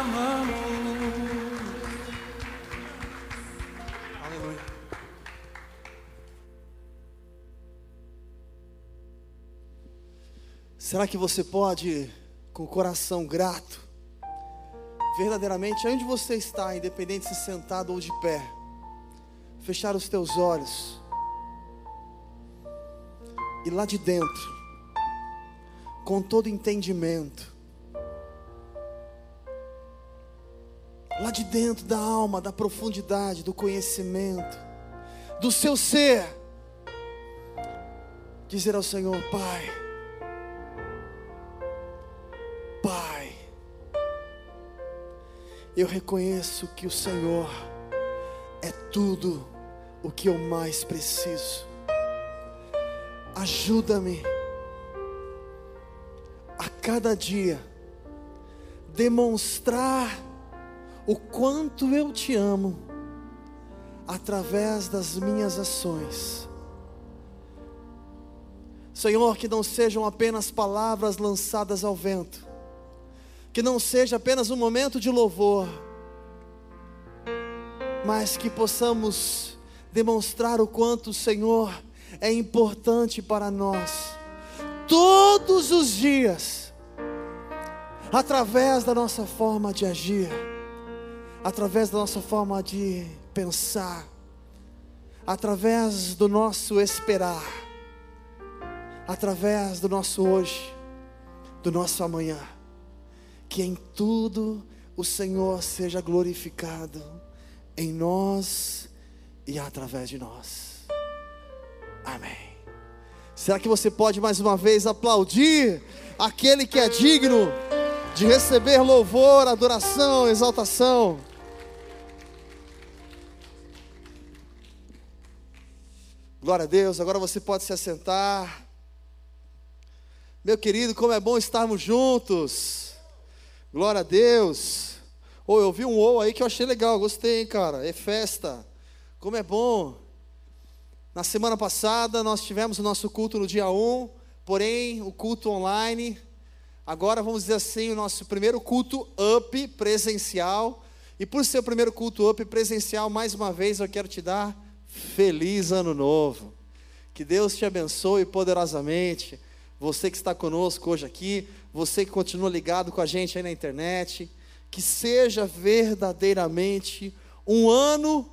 amamos. Aleluia. Será que você pode, com o coração grato, verdadeiramente, onde você está, independente se sentado ou de pé, fechar os teus olhos e lá de dentro, com todo entendimento, lá de dentro da alma, da profundidade, do conhecimento, do seu ser, dizer ao Senhor: Pai, Pai, eu reconheço que o Senhor é tudo o que eu mais preciso. Ajuda-me a cada dia demonstrar o quanto eu te amo através das minhas ações. Senhor, que não sejam apenas palavras lançadas ao vento, que não seja apenas um momento de louvor, mas que possamos demonstrar o quanto o Senhor é importante para nós, todos os dias, através da nossa forma de agir, através da nossa forma de pensar, através do nosso esperar, através do nosso hoje, do nosso amanhã, que em tudo o Senhor seja glorificado em nós e através de nós. Amém. Será que você pode mais uma vez aplaudir aquele que é digno de receber louvor, adoração, exaltação? Glória a Deus. Agora você pode se assentar. Meu querido, como é bom estarmos juntos. Glória a Deus. Ou oh, eu vi um ou aí que eu achei legal, gostei, hein, cara. É festa. Como é bom. Na semana passada nós tivemos o nosso culto no dia 1, porém o culto online. Agora vamos dizer assim, o nosso primeiro culto up presencial. E por ser o primeiro culto up presencial, mais uma vez eu quero te dar feliz ano novo. Que Deus te abençoe poderosamente. Você que está conosco hoje aqui, você que continua ligado com a gente aí na internet, que seja verdadeiramente um ano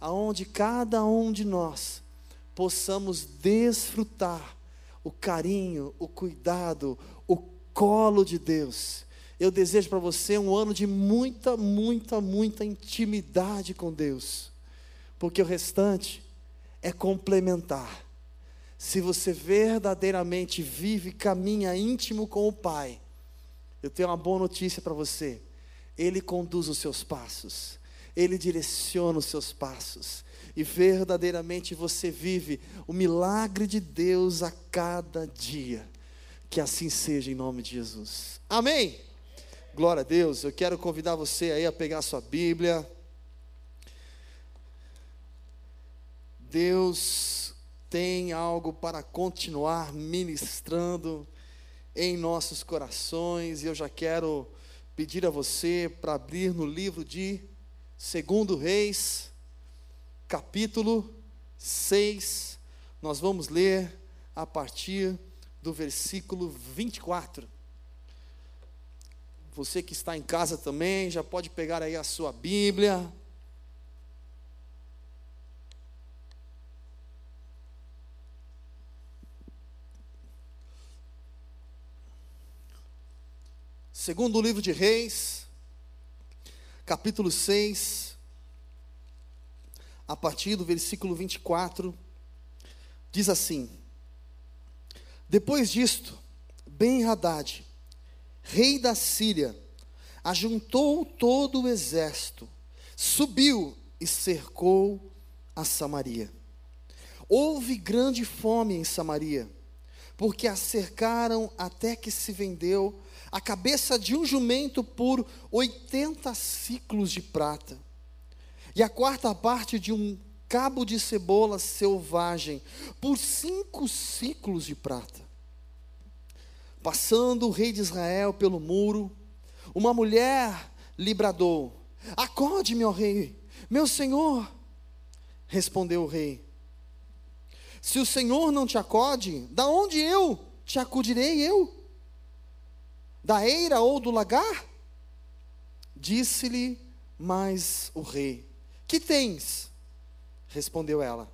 aonde cada um de nós possamos desfrutar o carinho, o cuidado, o colo de Deus. Eu desejo para você um ano de muita, muita, muita intimidade com Deus, porque o restante é complementar. Se você verdadeiramente vive e caminha íntimo com o Pai, eu tenho uma boa notícia para você. Ele conduz os seus passos. Ele direciona os seus passos. E verdadeiramente você vive o milagre de Deus a cada dia. Que assim seja em nome de Jesus. Amém. Glória a Deus. Eu quero convidar você aí a pegar a sua Bíblia. Deus tem algo para continuar ministrando em nossos corações, e eu já quero pedir a você para abrir no livro de Segundo Reis, capítulo 6. Nós vamos ler a partir do versículo 24. Você que está em casa também, já pode pegar aí a sua Bíblia. Segundo o livro de Reis, capítulo 6, a partir do versículo 24, diz assim: Depois disto, Ben-Hadad, rei da Síria, ajuntou todo o exército, subiu e cercou a Samaria. Houve grande fome em Samaria, porque a cercaram até que se vendeu a cabeça de um jumento por 80 ciclos de prata, e a quarta parte de um cabo de cebola selvagem por cinco ciclos de prata. Passando o rei de Israel pelo muro, uma mulher lhe bradou: Acorde, meu rei, meu senhor. Respondeu o rei: Se o senhor não te acode, da onde eu te acudirei eu? Da eira ou do lagar? Disse-lhe mais o rei: Que tens? Respondeu ela: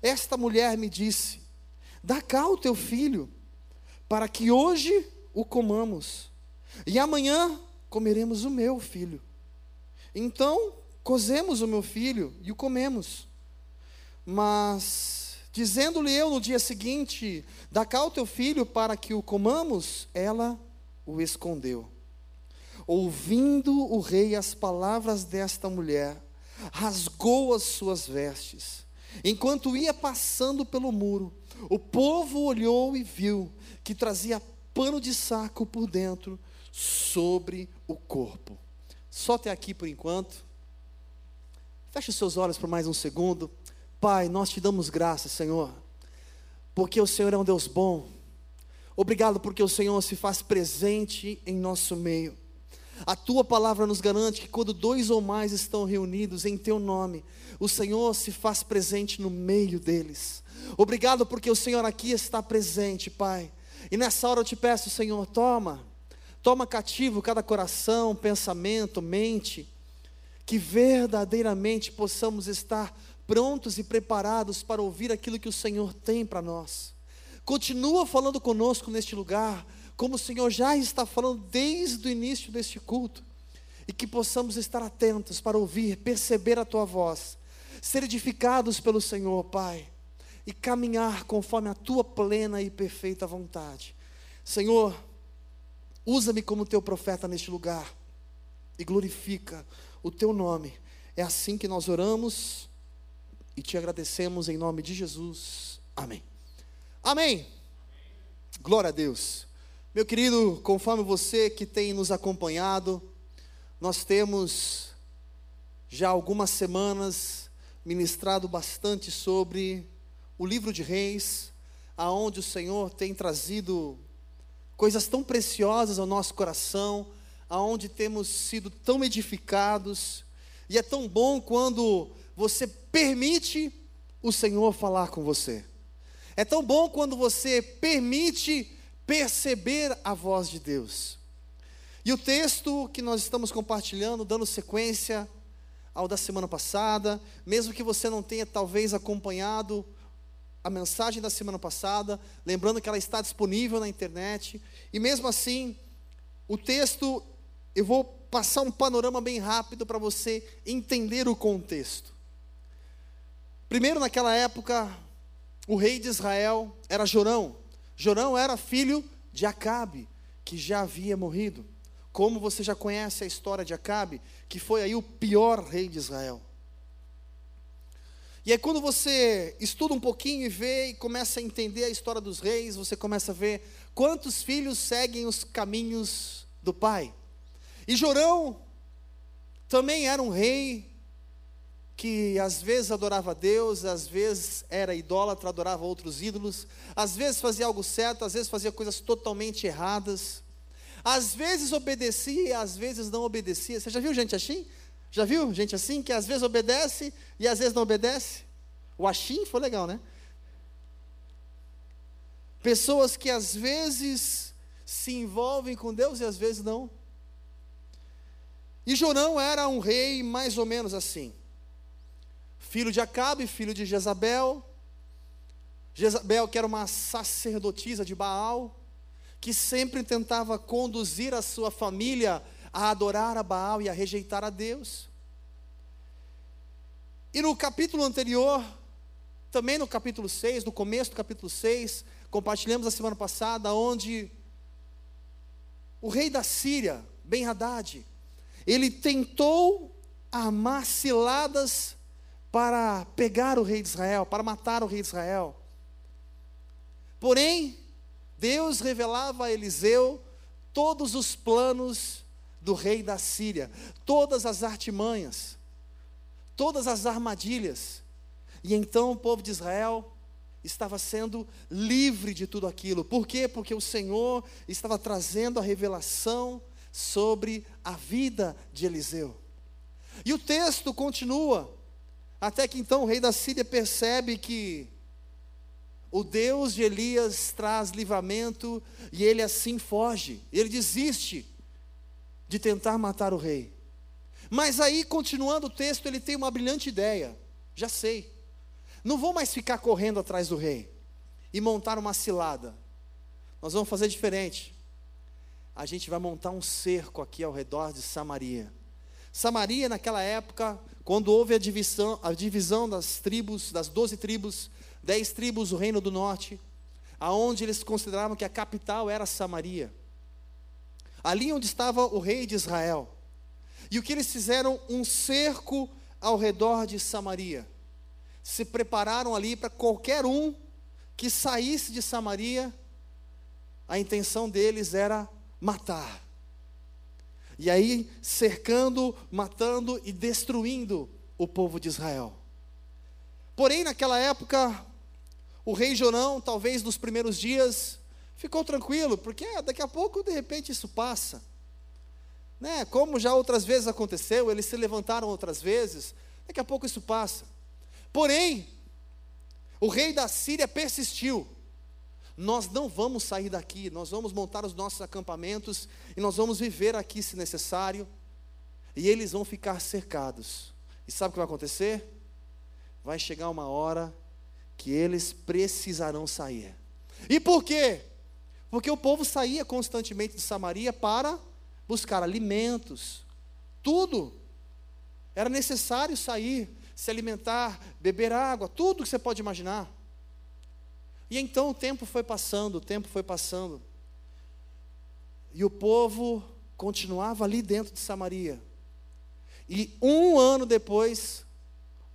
Esta mulher me disse: Dá cá o teu filho, para que hoje o comamos, e amanhã comeremos o meu filho. Então, cozemos o meu filho e o comemos. Mas, dizendo-lhe eu no dia seguinte: Dá cá o teu filho para que o comamos, ela o escondeu. Ouvindo o rei as palavras desta mulher, rasgou as suas vestes. Enquanto ia passando pelo muro, o povo olhou e viu que trazia pano de saco por dentro sobre o corpo. Só até aqui por enquanto. Feche os seus olhos por mais um segundo. Pai, nós te damos graças, Senhor, porque o Senhor é um Deus bom. Obrigado porque o Senhor se faz presente em nosso meio. A tua palavra nos garante que quando dois ou mais estão reunidos em teu nome, o Senhor se faz presente no meio deles. Obrigado porque o Senhor aqui está presente, Pai. E nessa hora eu te peço, Senhor, toma, toma cativo cada coração, pensamento, mente, que verdadeiramente possamos estar prontos e preparados para ouvir aquilo que o Senhor tem para nós. Continua falando conosco neste lugar, como o Senhor já está falando desde o início deste culto, e que possamos estar atentos para ouvir, perceber a tua voz, ser edificados pelo Senhor, Pai, e caminhar conforme a tua plena e perfeita vontade. Senhor, usa-me como teu profeta neste lugar e glorifica o teu nome. É assim que nós oramos e te agradecemos em nome de Jesus. Amém. Amém. Glória a Deus. Meu querido, conforme você que tem nos acompanhado, nós temos já algumas semanas ministrado bastante sobre o livro de Reis, aonde o Senhor tem trazido coisas tão preciosas ao nosso coração, aonde temos sido tão edificados, e é tão bom quando você permite o Senhor falar com você. É tão bom quando você permite perceber a voz de Deus. E o texto que nós estamos compartilhando, dando sequência ao da semana passada, mesmo que você não tenha talvez acompanhado a mensagem da semana passada, lembrando que ela está disponível na internet, e mesmo assim, o texto, eu vou passar um panorama bem rápido para você entender o contexto. Primeiro, naquela época, o rei de Israel era Jorão. Jorão era filho de Acabe, que já havia morrido. Como você já conhece a história de Acabe, que foi aí o pior rei de Israel. E aí quando você estuda um pouquinho e vê e começa a entender a história dos reis, você começa a ver quantos filhos seguem os caminhos do pai. E Jorão também era um rei que às vezes adorava Deus, às vezes era idólatra, adorava outros ídolos, às vezes fazia algo certo, às vezes fazia coisas totalmente erradas, às vezes obedecia e às vezes não obedecia. Você já viu gente assim? Já viu gente assim que às vezes obedece e às vezes não obedece? O Achim foi legal, né? Pessoas que às vezes se envolvem com Deus e às vezes não. E Jorão era um rei mais ou menos assim filho de Acabe, filho de Jezabel. Jezabel, que era uma sacerdotisa de Baal, que sempre tentava conduzir a sua família a adorar a Baal e a rejeitar a Deus. E no capítulo anterior, também no capítulo 6, no começo do capítulo 6, compartilhamos a semana passada, onde o rei da Síria, Ben Haddad, ele tentou armar ciladas para pegar o rei de Israel, para matar o rei de Israel. Porém, Deus revelava a Eliseu todos os planos do rei da Síria, todas as artimanhas, todas as armadilhas. E então o povo de Israel estava sendo livre de tudo aquilo. Por quê? Porque o Senhor estava trazendo a revelação sobre a vida de Eliseu. E o texto continua, até que então o rei da Síria percebe que o Deus de Elias traz livramento e ele assim foge, ele desiste de tentar matar o rei. Mas aí, continuando o texto, ele tem uma brilhante ideia. Já sei. Não vou mais ficar correndo atrás do rei e montar uma cilada. Nós vamos fazer diferente. A gente vai montar um cerco aqui ao redor de Samaria. Samaria, naquela época, quando houve a divisão, a divisão das tribos, das doze tribos, dez tribos do reino do norte, aonde eles consideravam que a capital era Samaria. Ali onde estava o rei de Israel. E o que eles fizeram? Um cerco ao redor de Samaria. Se prepararam ali para qualquer um que saísse de Samaria, a intenção deles era matar. E aí, cercando, matando e destruindo o povo de Israel. Porém, naquela época, o rei Jorão, talvez nos primeiros dias, ficou tranquilo, porque daqui a pouco, de repente, isso passa. Né? Como já outras vezes aconteceu, eles se levantaram outras vezes, daqui a pouco isso passa. Porém, o rei da Síria persistiu. Nós não vamos sair daqui, nós vamos montar os nossos acampamentos e nós vamos viver aqui se necessário. E eles vão ficar cercados. E sabe o que vai acontecer? Vai chegar uma hora que eles precisarão sair. E por quê? Porque o povo saía constantemente de Samaria para buscar alimentos, tudo. Era necessário sair, se alimentar, beber água, tudo que você pode imaginar. E então o tempo foi passando, o tempo foi passando. E o povo continuava ali dentro de Samaria. E um ano depois,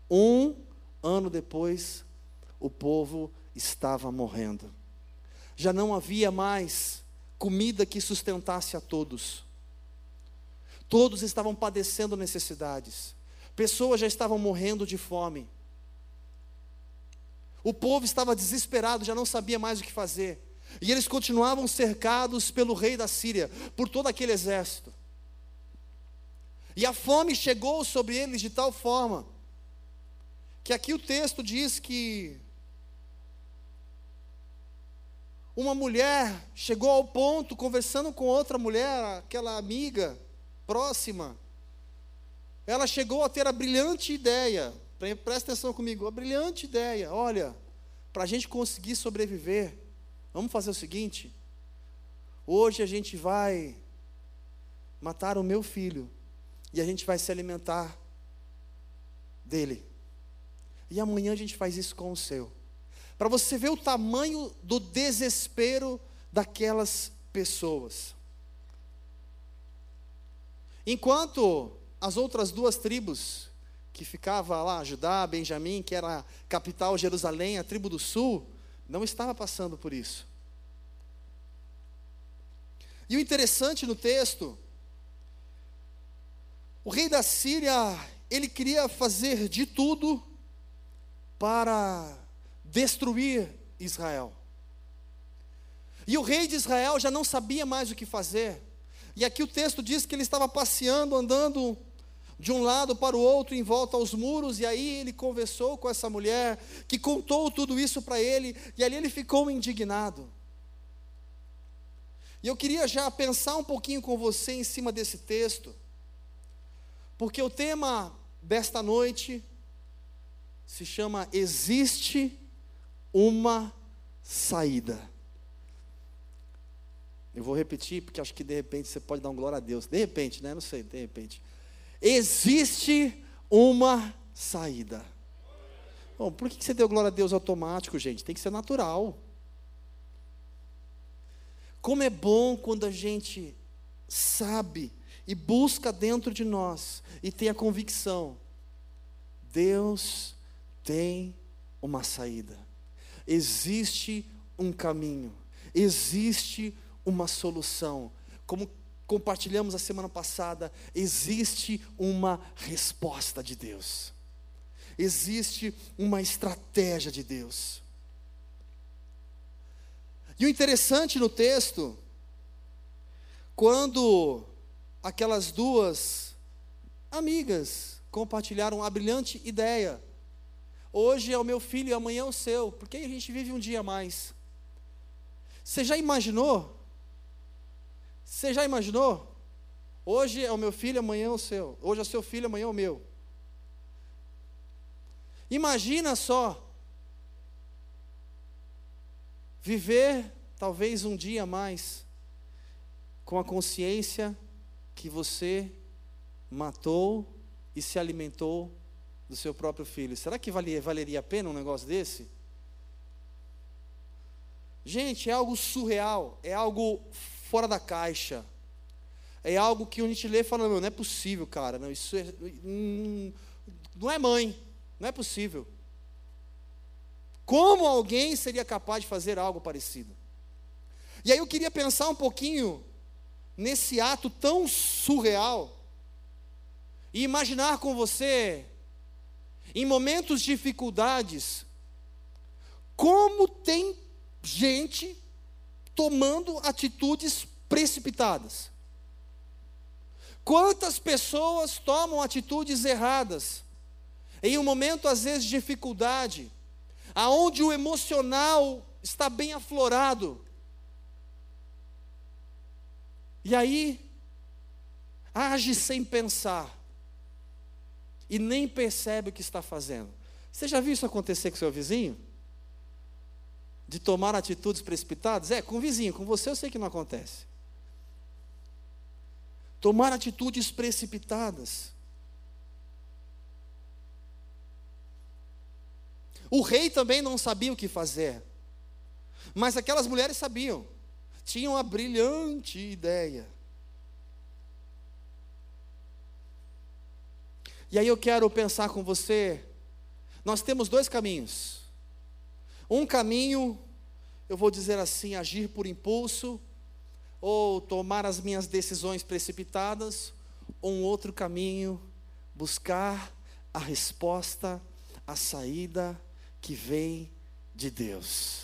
um ano depois, o povo estava morrendo. Já não havia mais comida que sustentasse a todos. Todos estavam padecendo necessidades. Pessoas já estavam morrendo de fome. O povo estava desesperado, já não sabia mais o que fazer. E eles continuavam cercados pelo rei da Síria, por todo aquele exército. E a fome chegou sobre eles de tal forma, que aqui o texto diz que uma mulher chegou ao ponto, conversando com outra mulher, aquela amiga próxima, ela chegou a ter a brilhante ideia Presta atenção comigo, a brilhante ideia. Olha, para a gente conseguir sobreviver, vamos fazer o seguinte: hoje a gente vai matar o meu filho e a gente vai se alimentar dele. E amanhã a gente faz isso com o seu. Para você ver o tamanho do desespero daquelas pessoas. Enquanto as outras duas tribos que ficava lá, Judá, Benjamim, que era a capital Jerusalém, a tribo do sul, não estava passando por isso. E o interessante no texto, o rei da Síria, ele queria fazer de tudo para destruir Israel. E o rei de Israel já não sabia mais o que fazer. E aqui o texto diz que ele estava passeando, andando de um lado para o outro, em volta aos muros, e aí ele conversou com essa mulher, que contou tudo isso para ele, e ali ele ficou indignado. E eu queria já pensar um pouquinho com você em cima desse texto, porque o tema desta noite se chama Existe uma saída. Eu vou repetir, porque acho que de repente você pode dar um glória a Deus. De repente, né? Não sei, de repente existe uma saída. Bom, por que você deu glória a Deus automático, gente? Tem que ser natural. Como é bom quando a gente sabe e busca dentro de nós e tem a convicção: Deus tem uma saída, existe um caminho, existe uma solução. Como compartilhamos a semana passada, existe uma resposta de Deus, existe uma estratégia de Deus. E o interessante no texto, quando aquelas duas amigas compartilharam a brilhante ideia. Hoje é o meu filho e amanhã é o seu, porque a gente vive um dia a mais. Você já imaginou? Você já imaginou? Hoje é o meu filho, amanhã é o seu. Hoje é o seu filho, amanhã é o meu. Imagina só. Viver talvez um dia mais com a consciência que você matou e se alimentou do seu próprio filho. Será que valia, valeria a pena um negócio desse? Gente, é algo surreal, é algo fora da caixa. É algo que a gente lê e fala, não, não é possível, cara. Não, isso é, hum, não é mãe, não é possível. Como alguém seria capaz de fazer algo parecido? E aí eu queria pensar um pouquinho nesse ato tão surreal e imaginar com você, em momentos de dificuldades, como tem gente tomando atitudes precipitadas. Quantas pessoas tomam atitudes erradas em um momento às vezes de dificuldade, aonde o emocional está bem aflorado. E aí age sem pensar e nem percebe o que está fazendo. Você já viu isso acontecer com seu vizinho? De tomar atitudes precipitadas? É, com o vizinho, com você eu sei que não acontece. Tomar atitudes precipitadas. O rei também não sabia o que fazer. Mas aquelas mulheres sabiam. Tinham a brilhante ideia. E aí eu quero pensar com você. Nós temos dois caminhos. Um caminho, eu vou dizer assim, agir por impulso, ou tomar as minhas decisões precipitadas, um outro caminho, buscar a resposta, a saída que vem de Deus.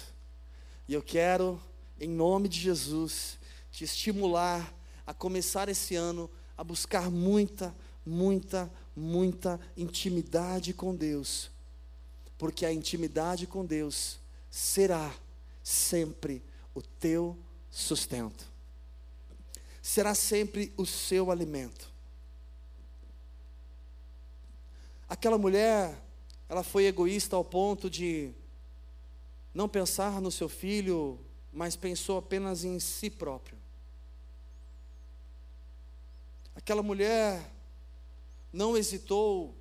E eu quero, em nome de Jesus, te estimular a começar esse ano a buscar muita, muita, muita intimidade com Deus, porque a intimidade com Deus será sempre o teu sustento, será sempre o seu alimento. Aquela mulher ela foi egoísta ao ponto de não pensar no seu filho, mas pensou apenas em si próprio. Aquela mulher não hesitou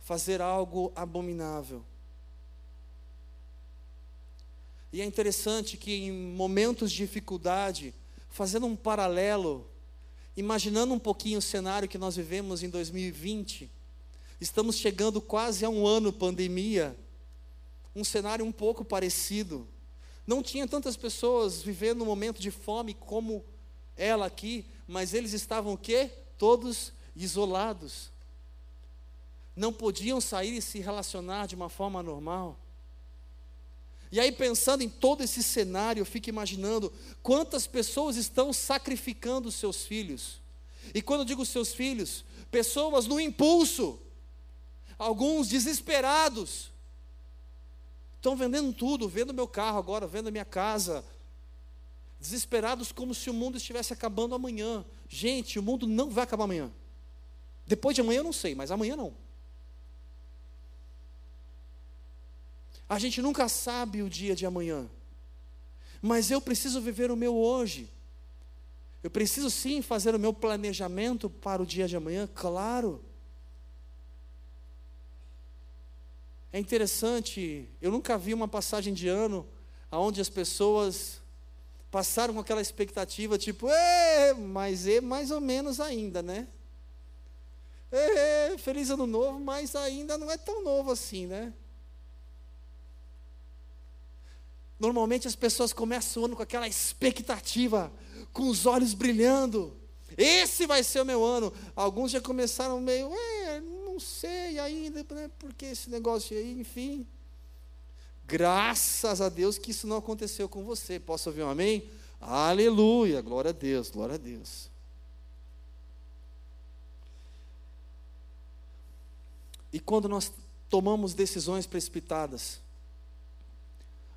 fazer algo abominável. E é interessante que em momentos de dificuldade, fazendo um paralelo, imaginando um pouquinho o cenário que nós vivemos em 2020, Estamos chegando quase a um ano pandemia, um cenário um pouco parecido. Não tinha tantas pessoas vivendo um momento de fome como ela aqui, mas eles estavam o quê? Todos isolados. Não podiam sair e se relacionar de uma forma normal. E aí, pensando em todo esse cenário, eu fico imaginando quantas pessoas estão sacrificando seus filhos. E quando eu digo seus filhos, pessoas no impulso, alguns desesperados. Estão vendendo tudo, vendo meu carro agora, vendo minha casa. Desesperados como se o mundo estivesse acabando amanhã. Gente, o mundo não vai acabar amanhã. Depois de amanhã eu não sei, mas amanhã não. A gente nunca sabe o dia de amanhã. Mas eu preciso viver o meu hoje. Eu preciso sim fazer o meu planejamento para o dia de amanhã, claro. É interessante, eu nunca vi uma passagem de ano onde as pessoas passaram com aquela expectativa, tipo, mas é mais ou menos ainda, né? É, feliz ano novo, mas ainda não é tão novo assim, né? Normalmente as pessoas começam o ano com aquela expectativa, com os olhos brilhando. Esse vai ser o meu ano. Alguns já começaram meio, é, não sei ainda, né, porque esse negócio aí, enfim. Graças a Deus que isso não aconteceu com você. Posso ouvir um amém? Aleluia, glória a Deus, glória a Deus. E quando nós tomamos decisões precipitadas,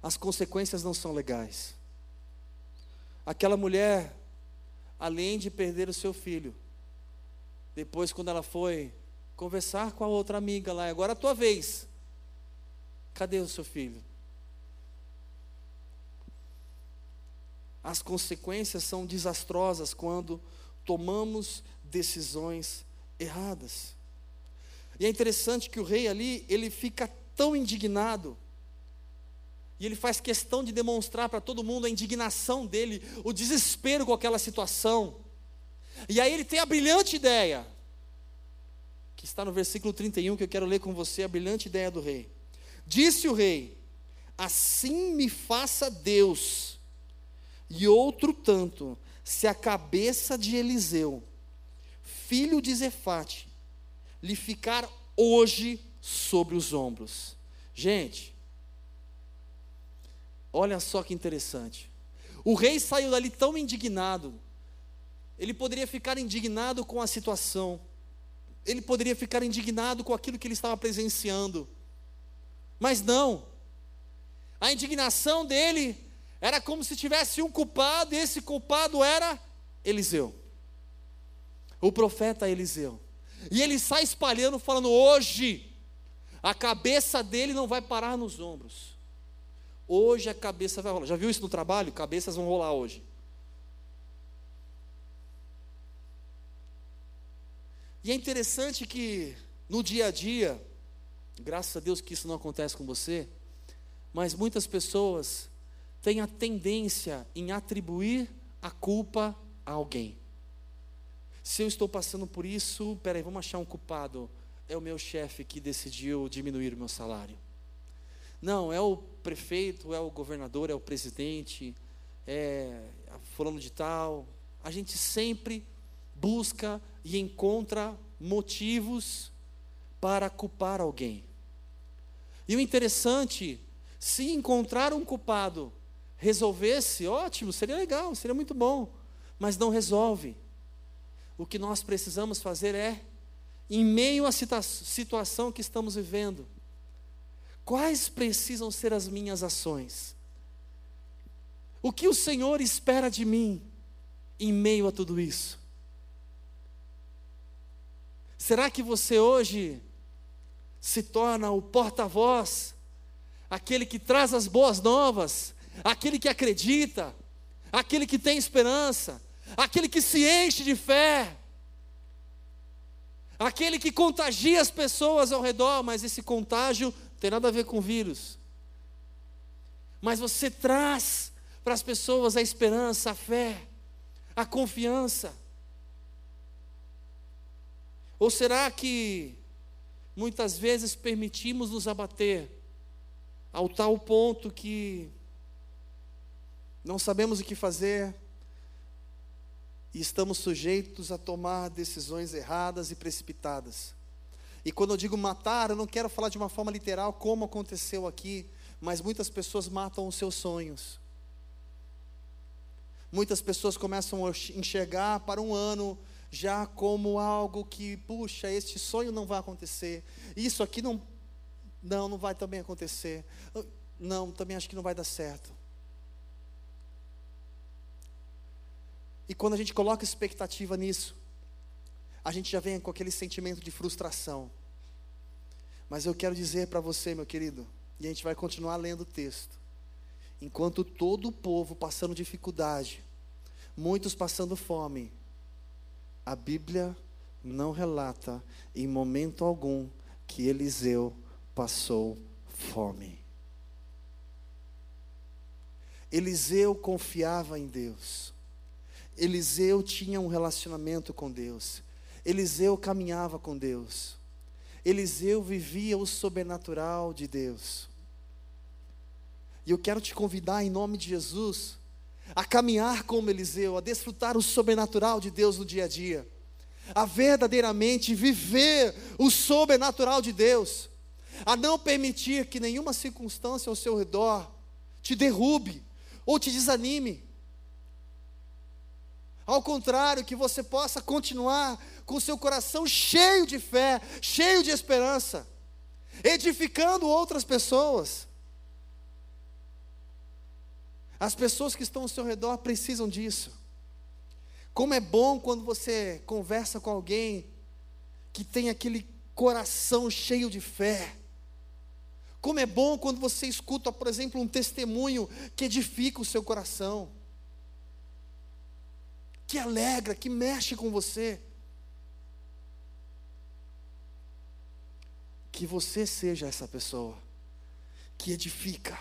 as consequências não são legais. Aquela mulher, além de perder o seu filho, depois, quando ela foi conversar com a outra amiga lá, agora é a tua vez. Cadê o seu filho? As consequências são desastrosas quando tomamos decisões erradas. E é interessante que o rei ali, ele fica tão indignado, e ele faz questão de demonstrar para todo mundo a indignação dele, o desespero com aquela situação. E aí ele tem a brilhante ideia, que está no versículo 31, que eu quero ler com você, a brilhante ideia do rei. Disse o rei: Assim me faça Deus, e outro tanto, se a cabeça de Eliseu, filho de Zefate, lhe ficar hoje sobre os ombros. Gente, olha só que interessante. O rei saiu dali tão indignado. Ele poderia ficar indignado com a situação. Ele poderia ficar indignado com aquilo que ele estava presenciando. Mas não. A indignação dele era como se tivesse um culpado, e esse culpado era Eliseu. O profeta Eliseu. E ele sai espalhando, falando: hoje, a cabeça dele não vai parar nos ombros. Hoje a cabeça vai rolar. Já viu isso no trabalho? Cabeças vão rolar hoje. E é interessante que no dia a dia, graças a Deus que isso não acontece com você, mas muitas pessoas têm a tendência em atribuir a culpa a alguém. Se eu estou passando por isso, peraí, vamos achar um culpado. É o meu chefe que decidiu diminuir o meu salário. Não, é o prefeito, é o governador, é o presidente, é fulano de tal. A gente sempre busca e encontra motivos para culpar alguém. E o interessante, se encontrar um culpado resolvesse, ótimo, seria legal, seria muito bom, mas não resolve. O que nós precisamos fazer é, em meio à situação que estamos vivendo, quais precisam ser as minhas ações? O que o Senhor espera de mim em meio a tudo isso? Será que você hoje se torna o porta-voz, aquele que traz as boas novas, aquele que acredita, aquele que tem esperança, aquele que se enche de fé, aquele que contagia as pessoas ao redor, mas esse contágio tem nada a ver com vírus. Mas você traz para as pessoas a esperança, a fé, a confiança. Ou será que muitas vezes permitimos nos abater ao tal ponto que não sabemos o que fazer, e estamos sujeitos a tomar decisões erradas e precipitadas. E quando eu digo matar, eu não quero falar de uma forma literal, como aconteceu aqui, mas muitas pessoas matam os seus sonhos. Muitas pessoas começam a enxergar para um ano já como algo que, puxa, este sonho não vai acontecer. Isso aqui não, não, não vai também acontecer. Não, também acho que não vai dar certo. E quando a gente coloca expectativa nisso, a gente já vem com aquele sentimento de frustração. Mas eu quero dizer para você, meu querido, e a gente vai continuar lendo o texto. Enquanto todo o povo passando dificuldade, muitos passando fome, a Bíblia não relata em momento algum que Eliseu passou fome. Eliseu confiava em Deus. Eliseu tinha um relacionamento com Deus. Eliseu caminhava com Deus. Eliseu vivia o sobrenatural de Deus. E eu quero te convidar em nome de Jesus a caminhar como Eliseu, a desfrutar o sobrenatural de Deus no dia a dia, a verdadeiramente viver o sobrenatural de Deus, a não permitir que nenhuma circunstância ao seu redor te derrube ou te desanime Ao contrário, que você possa continuar com seu coração cheio de fé, cheio de esperança, edificando outras pessoas. As pessoas que estão ao seu redor precisam disso. Como é bom quando você conversa com alguém que tem aquele coração cheio de fé. Como é bom quando você escuta, por exemplo, um testemunho que edifica o seu coração, que alegra, que mexe com você. Que você seja essa pessoa que edifica.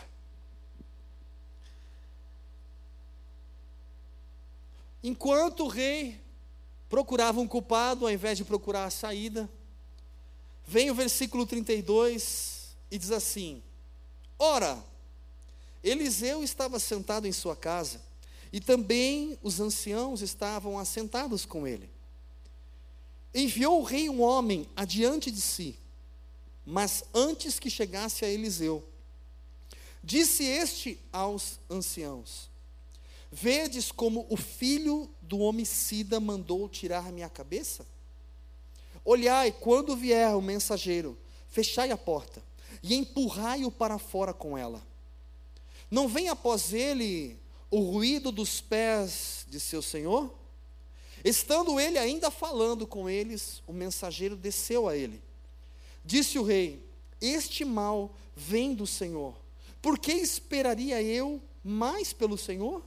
Enquanto o rei procurava um culpado, ao invés de procurar a saída, vem o versículo 32 e diz assim: Ora, Eliseu estava sentado em sua casa, e também os anciãos estavam assentados com ele. Enviou o rei um homem adiante de si, mas antes que chegasse a Eliseu, disse este aos anciãos: Vedes como o filho do homicida mandou tirar minha cabeça? Olhai, quando vier o mensageiro, fechai a porta e empurrai-o para fora com ela. Não vem após ele o ruído dos pés de seu senhor? Estando ele ainda falando com eles, o mensageiro desceu a ele. Disse o rei: Este mal vem do Senhor. Por que esperaria eu mais pelo Senhor?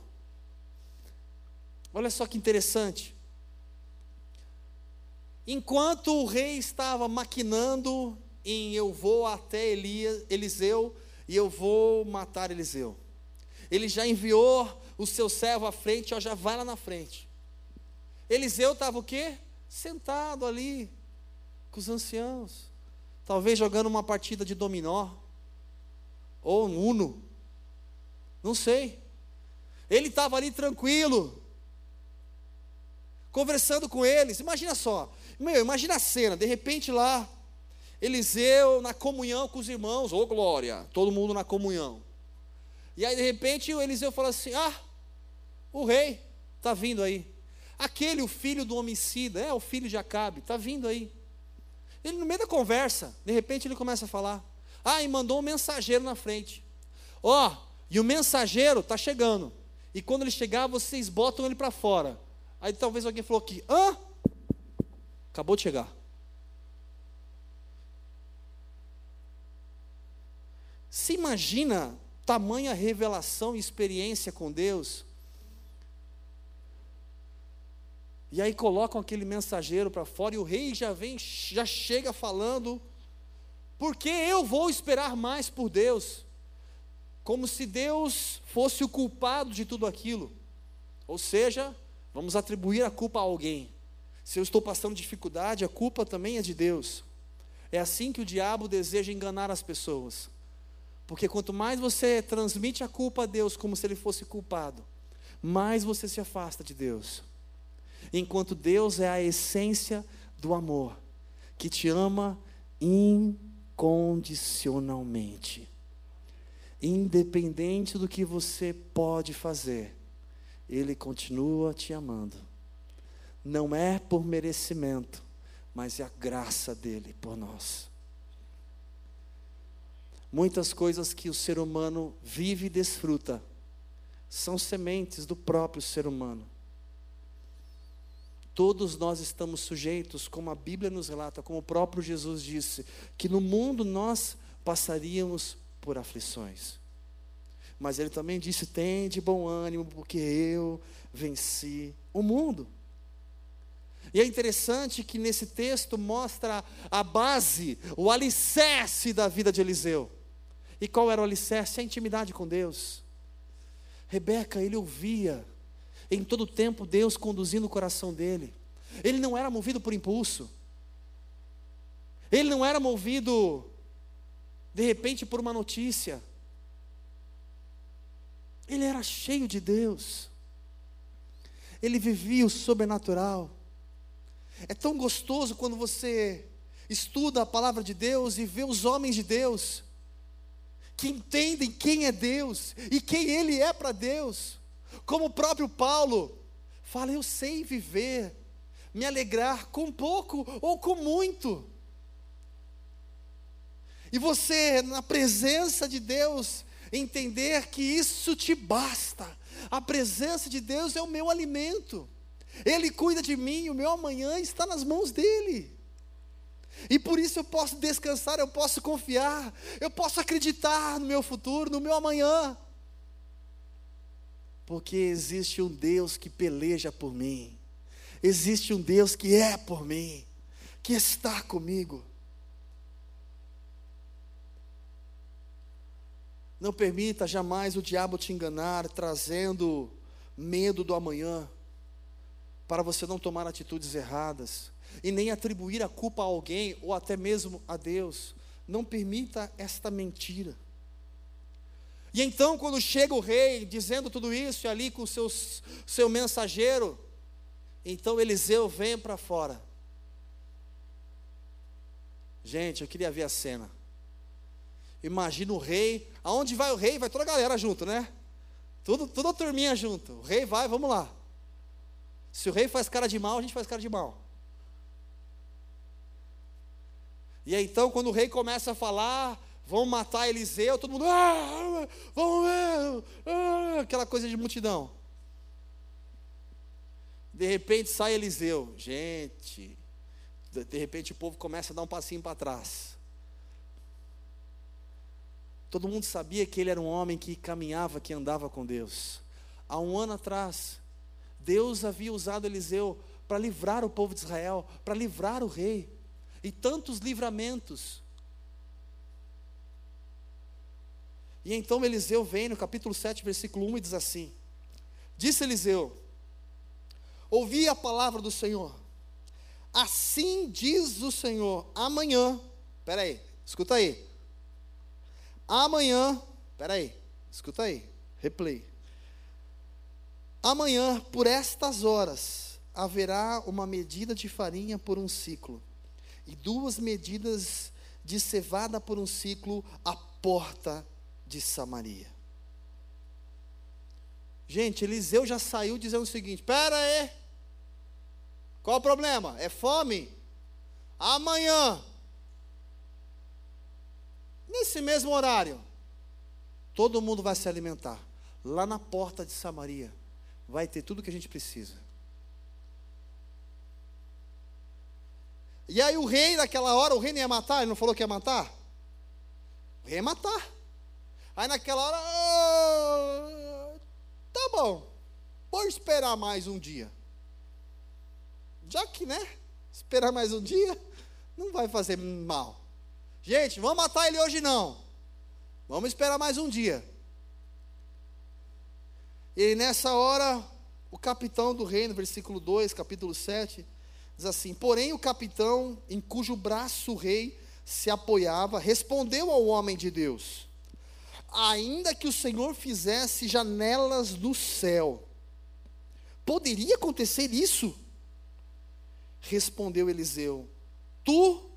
Olha só que interessante. Enquanto o rei estava maquinando em eu vou até Elias, Eliseu e eu vou matar Eliseu. Ele já enviou o seu servo à frente, ó, já vai lá na frente. Eliseu estava o quê? Sentado ali com os anciãos, talvez jogando uma partida de dominó ou um uno, não sei. Ele estava ali tranquilo, conversando com eles. Imagina só, meu, imagina a cena, de repente lá, Eliseu na comunhão com os irmãos, ô oh, glória, todo mundo na comunhão. E aí de repente o Eliseu fala assim: Ah, o rei está vindo aí. Aquele, o filho do homicida, é o filho de Acabe, está vindo aí. Ele no meio da conversa, de repente ele começa a falar. Ah, e mandou um mensageiro na frente. Ó, oh, e o mensageiro está chegando. E quando ele chegar, vocês botam ele para fora. Aí talvez alguém falou aqui, hã? Acabou de chegar. Se imagina tamanha revelação e experiência com Deus. E aí colocam aquele mensageiro para fora e o rei já vem, já chega falando, porque eu vou esperar mais por Deus, como se Deus fosse o culpado de tudo aquilo. Ou seja, Vamos atribuir a culpa a alguém. Se eu estou passando dificuldade, a culpa também é de Deus. É assim que o diabo deseja enganar as pessoas. Porque quanto mais você transmite a culpa a Deus como se ele fosse culpado, mais você se afasta de Deus. Enquanto Deus é a essência do amor, que te ama incondicionalmente. Independente do que você pode fazer, ele continua te amando. Não é por merecimento, mas é a graça dele por nós. Muitas coisas que o ser humano vive e desfruta são sementes do próprio ser humano. Todos nós estamos sujeitos, como a Bíblia nos relata, como o próprio Jesus disse, que no mundo nós passaríamos por aflições. Mas ele também disse: tem de bom ânimo, porque eu venci o mundo. E é interessante que nesse texto mostra a base, o alicerce da vida de Eliseu. E qual era o alicerce? A intimidade com Deus. Rebeca, ele ouvia em todo tempo Deus conduzindo o coração dele. Ele não era movido por impulso. Ele não era movido, de repente, por uma notícia. Ele era cheio de Deus. Ele vivia o sobrenatural. É tão gostoso quando você estuda a palavra de Deus e vê os homens de Deus que entendem quem é Deus e quem ele é para Deus. Como o próprio Paulo Fala, eu sei viver, me alegrar com pouco ou com muito. E você, na presença de Deus, entender que isso te basta. A presença de Deus é o meu alimento. Ele cuida de mim, o meu amanhã está nas mãos dele. E por isso eu posso descansar, eu posso confiar, eu posso acreditar no meu futuro, no meu amanhã. Porque existe um Deus que peleja por mim, existe um Deus que é por mim, que está comigo. Não permita jamais o diabo te enganar, trazendo medo do amanhã, para você não tomar atitudes erradas, e nem atribuir a culpa a alguém, ou até mesmo a Deus. Não permita esta mentira. E então, quando chega o rei dizendo tudo isso, e ali com seus, seu mensageiro, então Eliseu vem para fora. Gente, eu queria ver a cena. Imagina o rei, aonde vai o rei, vai toda a galera junto, né? Tudo, toda a turminha junto. O rei vai, vamos lá. Se o rei faz cara de mal, a gente faz cara de mal. E aí, então, quando o rei começa a falar, vão matar Eliseu, todo mundo, ah, vamos ver, ah, aquela coisa de multidão. De repente sai Eliseu, gente, de repente o povo começa a dar um passinho para trás. Todo mundo sabia que ele era um homem que caminhava, que andava com Deus. Há um ano atrás, Deus havia usado Eliseu para livrar o povo de Israel, para livrar o rei. E tantos livramentos. E então Eliseu vem no capítulo 7, versículo 1 e diz assim: Disse Eliseu: Ouvi a palavra do Senhor. Assim diz o Senhor: amanhã, espera aí, escuta aí. Amanhã, espera aí, escuta aí, replay. Amanhã, por estas horas, haverá uma medida de farinha por um ciclo, e duas medidas de cevada por um ciclo à porta de Samaria. Gente, Eliseu já saiu dizendo o seguinte: espera aí, qual o problema? É fome? Amanhã, nesse mesmo horário, todo mundo vai se alimentar. Lá na porta de Samaria, vai ter tudo que a gente precisa. E aí o rei naquela hora, o rei não ia matar, ele não falou que ia matar? O rei ia matar. Aí naquela hora, oh, tá bom, vou esperar mais um dia. Já que, né, esperar mais um dia, não vai fazer mal. Gente, vamos matar ele hoje não. Vamos esperar mais um dia. E nessa hora, o capitão do reino, versículo 2, capítulo 7, diz assim: Porém, o capitão, em cujo braço o rei se apoiava, respondeu ao homem de Deus: ainda que o Senhor fizesse janelas no céu, poderia acontecer isso? Respondeu Eliseu: Tu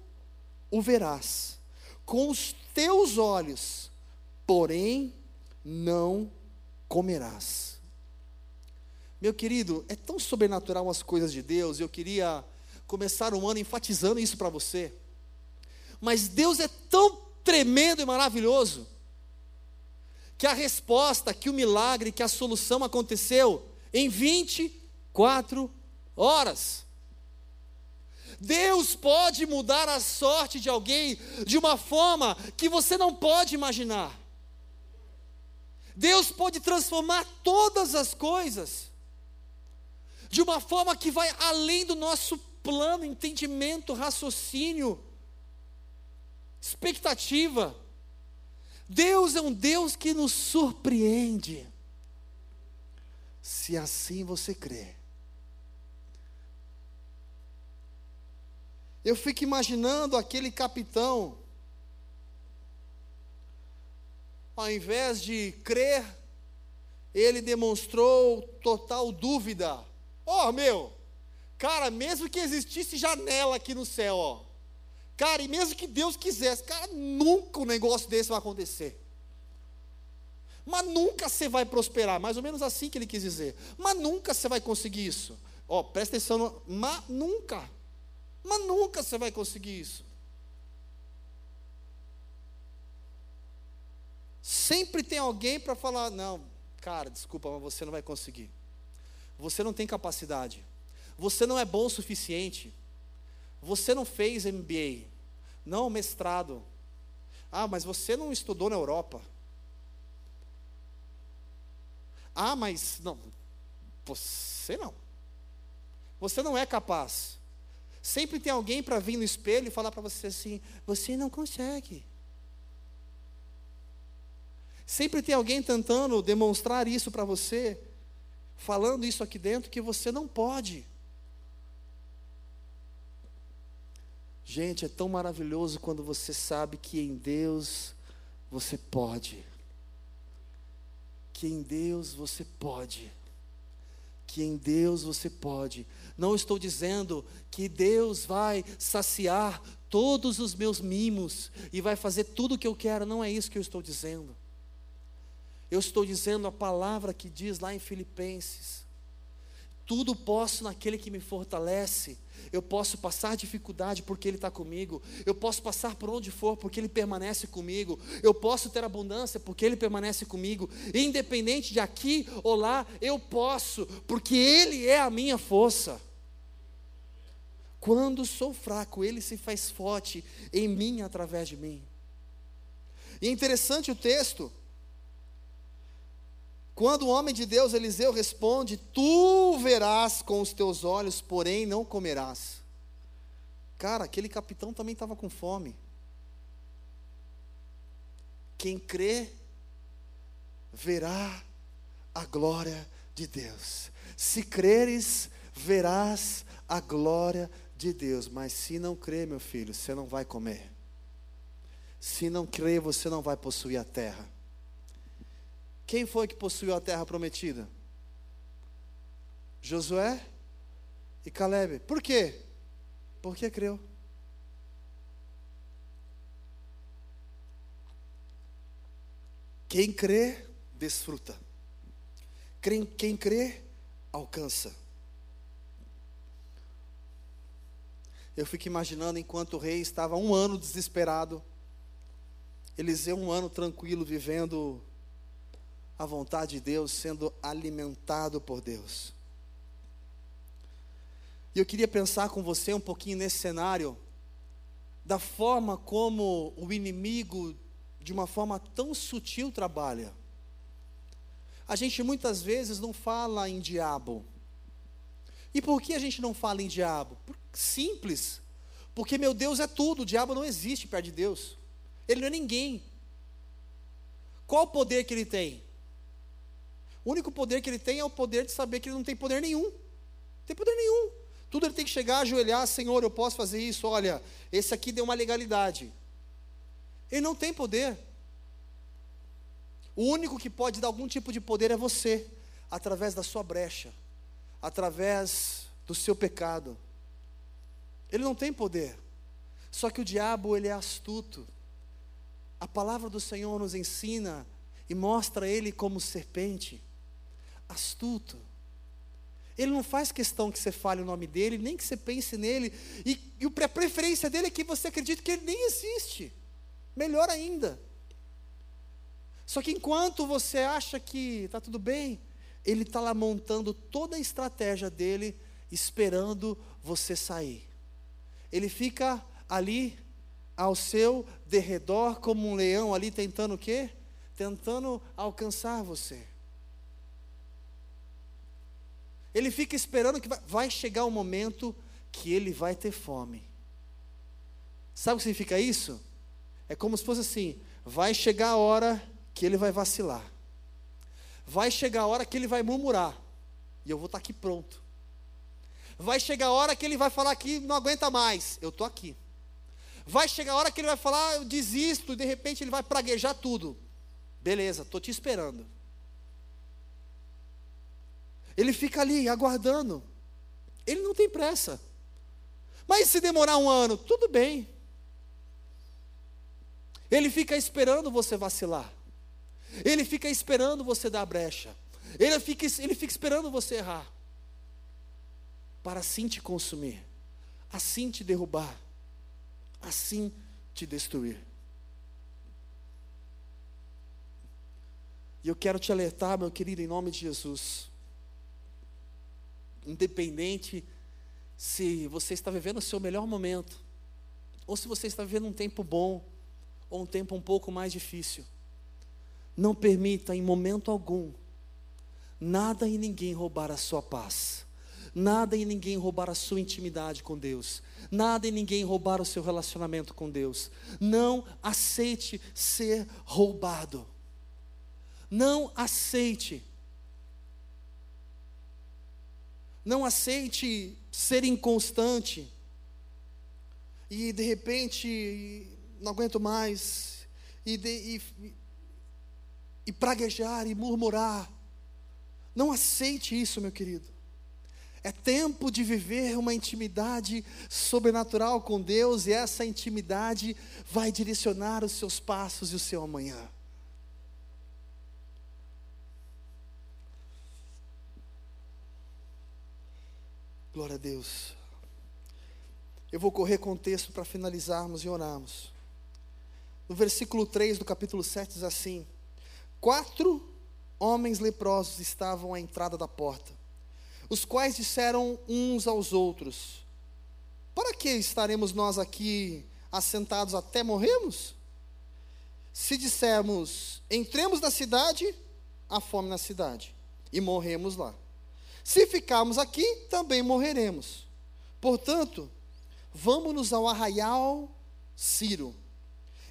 o verás com os teus olhos, porém não comerás. Meu querido, é tão sobrenatural as coisas de Deus, eu queria começar um ano enfatizando isso para você. Mas Deus é tão tremendo e maravilhoso, que a resposta, que o milagre, que a solução aconteceu em 24 horas. Deus pode mudar a sorte de alguém de uma forma que você não pode imaginar. Deus pode transformar todas as coisas de uma forma que vai além do nosso plano, entendimento, raciocínio, expectativa. Deus é um Deus que nos surpreende. Se assim você crê. Eu fico imaginando aquele capitão, ao invés de crer, ele demonstrou total dúvida. Ó, oh, meu, cara, mesmo que existisse janela aqui no céu, ó, Cara, e mesmo que Deus quisesse, cara, nunca um negócio desse vai acontecer. mas nunca você vai prosperar. Mais ou menos assim que ele quis dizer. Mas nunca você vai conseguir isso. Ó, presta atenção, mas nunca. Mas nunca você vai conseguir isso. Sempre tem alguém para falar: não, cara, desculpa, mas você não vai conseguir. Você não tem capacidade. Você não é bom o suficiente. Você não fez MBA. Não, mestrado. Ah, mas você não estudou na Europa. Ah, mas não. Você não. Você não é capaz. Sempre tem alguém para vir no espelho e falar para você assim: você não consegue. Sempre tem alguém tentando demonstrar isso para você, falando isso aqui dentro que você não pode. Gente, é tão maravilhoso quando você sabe que em Deus você pode. Que em Deus você pode. Que em Deus você pode. Não estou dizendo que Deus vai saciar todos os meus mimos e vai fazer tudo o que eu quero. Não é isso que eu estou dizendo. Eu estou dizendo a palavra que diz lá em Filipenses: tudo posso naquele que me fortalece. Eu posso passar dificuldade porque Ele está comigo. Eu posso passar por onde for porque Ele permanece comigo. Eu posso ter abundância porque Ele permanece comigo. Independente de aqui ou lá, eu posso, porque Ele é a minha força. Quando sou fraco, Ele se faz forte em mim através de mim. E é interessante o texto, quando o homem de Deus, Eliseu, responde: Tu verás com os teus olhos, porém não comerás. Cara, aquele capitão também estava com fome. Quem crê, verá a glória de Deus. Se creres, verás a glória de Deus. Mas se não crer, meu filho, você não vai comer. Se não crer, você não vai possuir a terra. Quem foi que possuiu a terra prometida? Josué e Caleb. Por quê? Porque creu. Quem crê, desfruta. Quem, crê, alcança. Eu fico imaginando enquanto o rei estava um ano desesperado, Eliseu um ano tranquilo, vivendo a vontade de Deus, sendo alimentado por Deus. E eu queria pensar com você um pouquinho nesse cenário, da forma como o inimigo, de uma forma tão sutil, trabalha. A gente muitas vezes não fala em diabo. E por que a gente não fala em diabo? Simples. Porque meu Deus é tudo, o diabo não existe perto de Deus. Ele não é ninguém. Qual o poder que ele tem? O único poder que ele tem é o poder de saber que ele não tem poder nenhum. Não tem poder nenhum. Tudo ele tem que chegar, ajoelhar, Senhor, eu posso fazer isso. Olha, esse aqui deu uma legalidade. Ele não tem poder. O único que pode dar algum tipo de poder é você, através da sua brecha, através do seu pecado. Ele não tem poder. Só que o diabo, ele é astuto. A palavra do Senhor nos ensina e mostra ele como serpente astuto. Ele não faz questão que você fale o nome dele, nem que você pense nele. E, e a preferência dele é que você acredite que ele nem existe. Melhor ainda. Só que enquanto você acha que está tudo bem, ele está lá montando toda a estratégia dele, esperando você sair. Ele fica ali ao seu derredor como um leão ali tentando o quê? Tentando alcançar você. Ele fica esperando que vai chegar o um momento que ele vai ter fome. Sabe o que significa isso? É como se fosse assim: vai chegar a hora que ele vai vacilar. Vai chegar a hora que ele vai murmurar. E eu vou estar aqui pronto. Vai chegar a hora que ele vai falar que não aguenta mais. Eu estou aqui. Vai chegar a hora que ele vai falar, eu desisto, e de repente ele vai praguejar tudo. Beleza, estou te esperando. Ele fica ali aguardando. Ele não tem pressa. Mas se demorar um ano, tudo bem. Ele fica esperando você vacilar. Ele fica esperando você dar brecha. Ele fica, ele fica esperando você errar. Para assim te consumir, assim te derrubar, assim te destruir. E eu quero te alertar, meu querido, em nome de Jesus. Independente se você está vivendo o seu melhor momento, ou se você está vivendo um tempo bom, ou um tempo um pouco mais difícil. Não permita em momento algum nada e ninguém roubar a sua paz. Nada e ninguém roubar a sua intimidade com Deus. Nada e ninguém roubar o seu relacionamento com Deus. Não aceite ser roubado. Não aceite. Não aceite ser inconstante. E de repente, não aguento mais. E, de, e, e praguejar e murmurar. Não aceite isso, meu querido. É tempo de viver uma intimidade sobrenatural com Deus e essa intimidade vai direcionar os seus passos e o seu amanhã. Glória a Deus. Eu vou correr com o texto para finalizarmos e orarmos. No versículo 3 do capítulo 7 diz assim: Quatro homens leprosos estavam à entrada da porta, os quais disseram uns aos outros: Para que estaremos nós aqui assentados até morrermos? Se dissermos, entremos na cidade, há fome na cidade, e morremos lá. Se ficarmos aqui, também morreremos. Portanto, vamos-nos ao arraial Ciro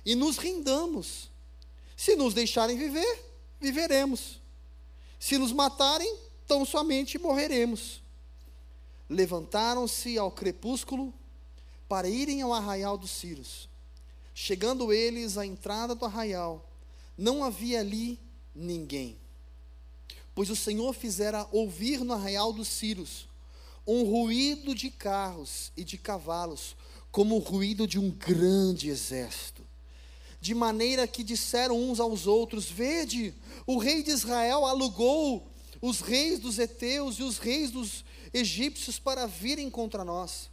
e nos rindamos. Se nos deixarem viver, viveremos. Se nos matarem, tão somente morreremos. Levantaram-se ao crepúsculo para irem ao arraial dos Círios. Chegando eles à entrada do arraial, não havia ali ninguém pois o Senhor fizera ouvir no arraial dos Círios um ruído de carros e de cavalos, como o ruído de um grande exército. De maneira que disseram uns aos outros: Vede, o rei de Israel alugou os reis dos heteus e os reis dos egípcios para virem contra nós.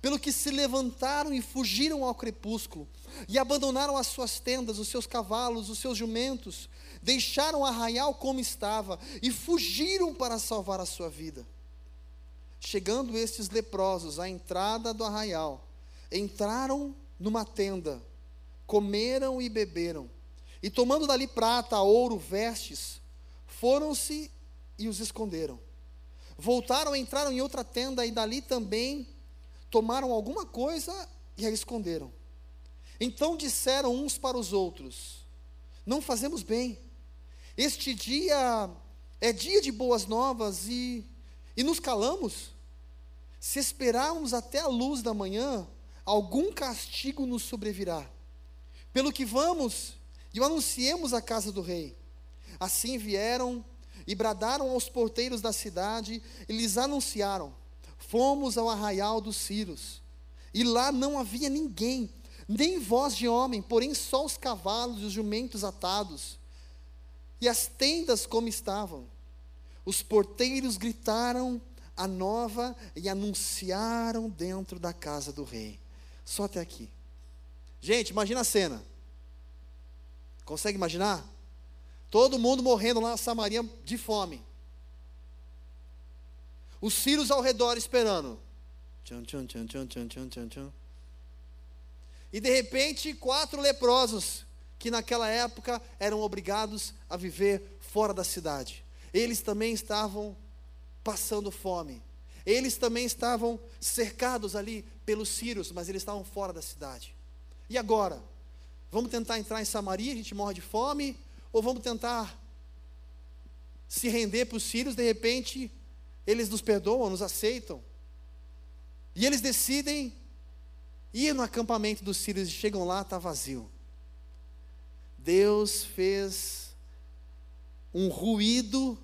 Pelo que se levantaram e fugiram ao crepúsculo, e abandonaram as suas tendas, os seus cavalos, os seus jumentos, deixaram o arraial como estava e fugiram para salvar a sua vida. Chegando estes leprosos à entrada do arraial, entraram numa tenda, comeram e beberam, e tomando dali prata, ouro, vestes, foram-se e os esconderam. Voltaram, entraram em outra tenda e dali também tomaram alguma coisa e a esconderam. Então disseram uns para os outros: Não fazemos bem. Este dia é dia de boas novas e, e nos calamos. Se esperarmos até a luz da manhã, algum castigo nos sobrevirá. Pelo que vamos e o anunciemos à casa do rei. Assim vieram e bradaram aos porteiros da cidade e lhes anunciaram: Fomos ao arraial dos Círios, e lá não havia ninguém, nem voz de homem, porém só os cavalos e os jumentos atados, e as tendas como estavam. Os porteiros gritaram a nova e anunciaram dentro da casa do rei. Só até aqui. Gente, imagina a cena. Consegue imaginar? Todo mundo morrendo lá na Samaria de fome. Os sírios ao redor esperando. Tchum, tchum, tchum, tchum, tchum, tchum, tchum. E de repente, quatro leprosos, que naquela época eram obrigados a viver fora da cidade. Eles também estavam passando fome. Eles também estavam cercados ali pelos sírios, mas eles estavam fora da cidade. E agora? Vamos tentar entrar em Samaria, a gente morre de fome? Ou vamos tentar se render para os sírios, de repente, eles nos perdoam, nos aceitam. E eles decidem ir no acampamento dos sírios e chegam lá, está vazio. Deus fez um ruído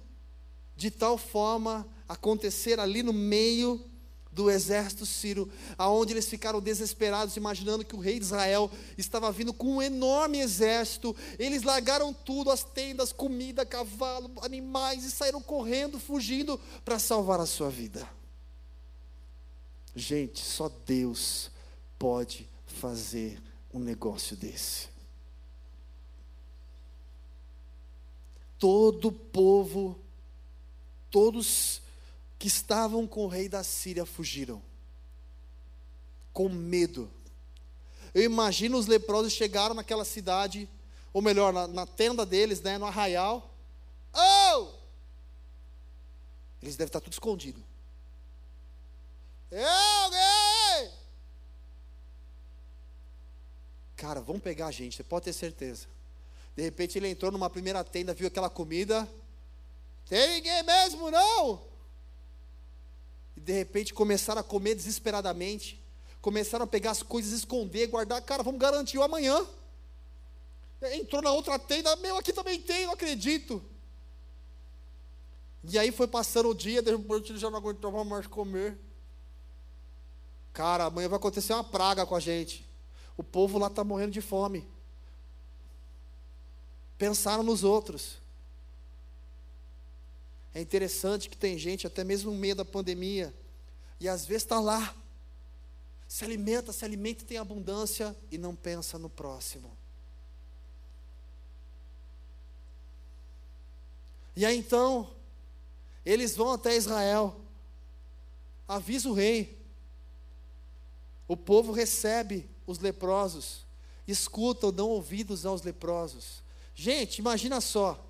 de tal forma acontecer ali no meio do exército sírio, aonde eles ficaram desesperados, imaginando que o rei de Israel estava vindo com um enorme exército. Eles largaram tudo, as tendas, comida, cavalo, animais e saíram correndo, fugindo para salvar a sua vida. Gente, só Deus pode fazer um negócio desse. Todo povo, todos que estavam com o rei da Síria fugiram, com medo. Eu imagino os leprosos chegaram naquela cidade, ou melhor, na, na tenda deles, né, no arraial. Oh! Eles devem estar tudo escondido. Eu, alguém! Cara, vão pegar a gente, você pode ter certeza. De repente ele entrou numa primeira tenda, viu aquela comida. Tem ninguém mesmo, não? De repente começaram a comer desesperadamente. Começaram a pegar as coisas, esconder, guardar. Cara, vamos garantir o amanhã. Entrou na outra tenda, meu, aqui também tem, não acredito. E aí foi passando o dia, de repente ele já não aguentava mais comer. Cara, amanhã vai acontecer uma praga com a gente. O povo lá está morrendo de fome. Pensaram nos outros. É interessante que tem gente, até mesmo no meio da pandemia, e às vezes está lá, se alimenta, se alimenta e tem abundância e não pensa no próximo. E aí então, eles vão até Israel, avisa o rei, o povo recebe os leprosos, escutam, dão ouvidos aos leprosos. Gente, imagina só,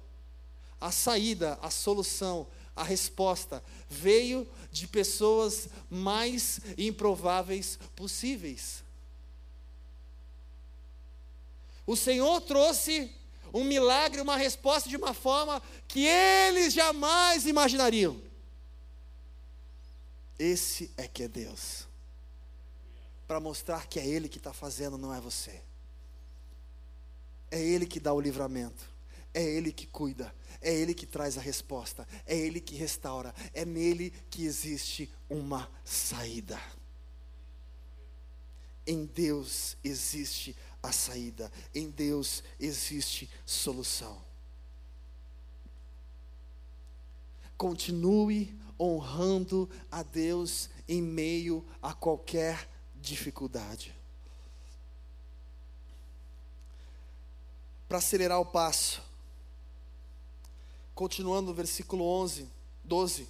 a saída, a solução, a resposta veio de pessoas mais improváveis possíveis. O Senhor trouxe um milagre, uma resposta de uma forma que eles jamais imaginariam. Esse é que é Deus. Para mostrar que é Ele que está fazendo, não é você. É Ele que dá o livramento. É Ele que cuida é Ele que traz a resposta, é Ele que restaura, é nele que existe uma saída. Em Deus existe a saída, em Deus existe solução. Continue honrando a Deus em meio a qualquer dificuldade. Para acelerar o passo, Continuando no versículo 11, 12.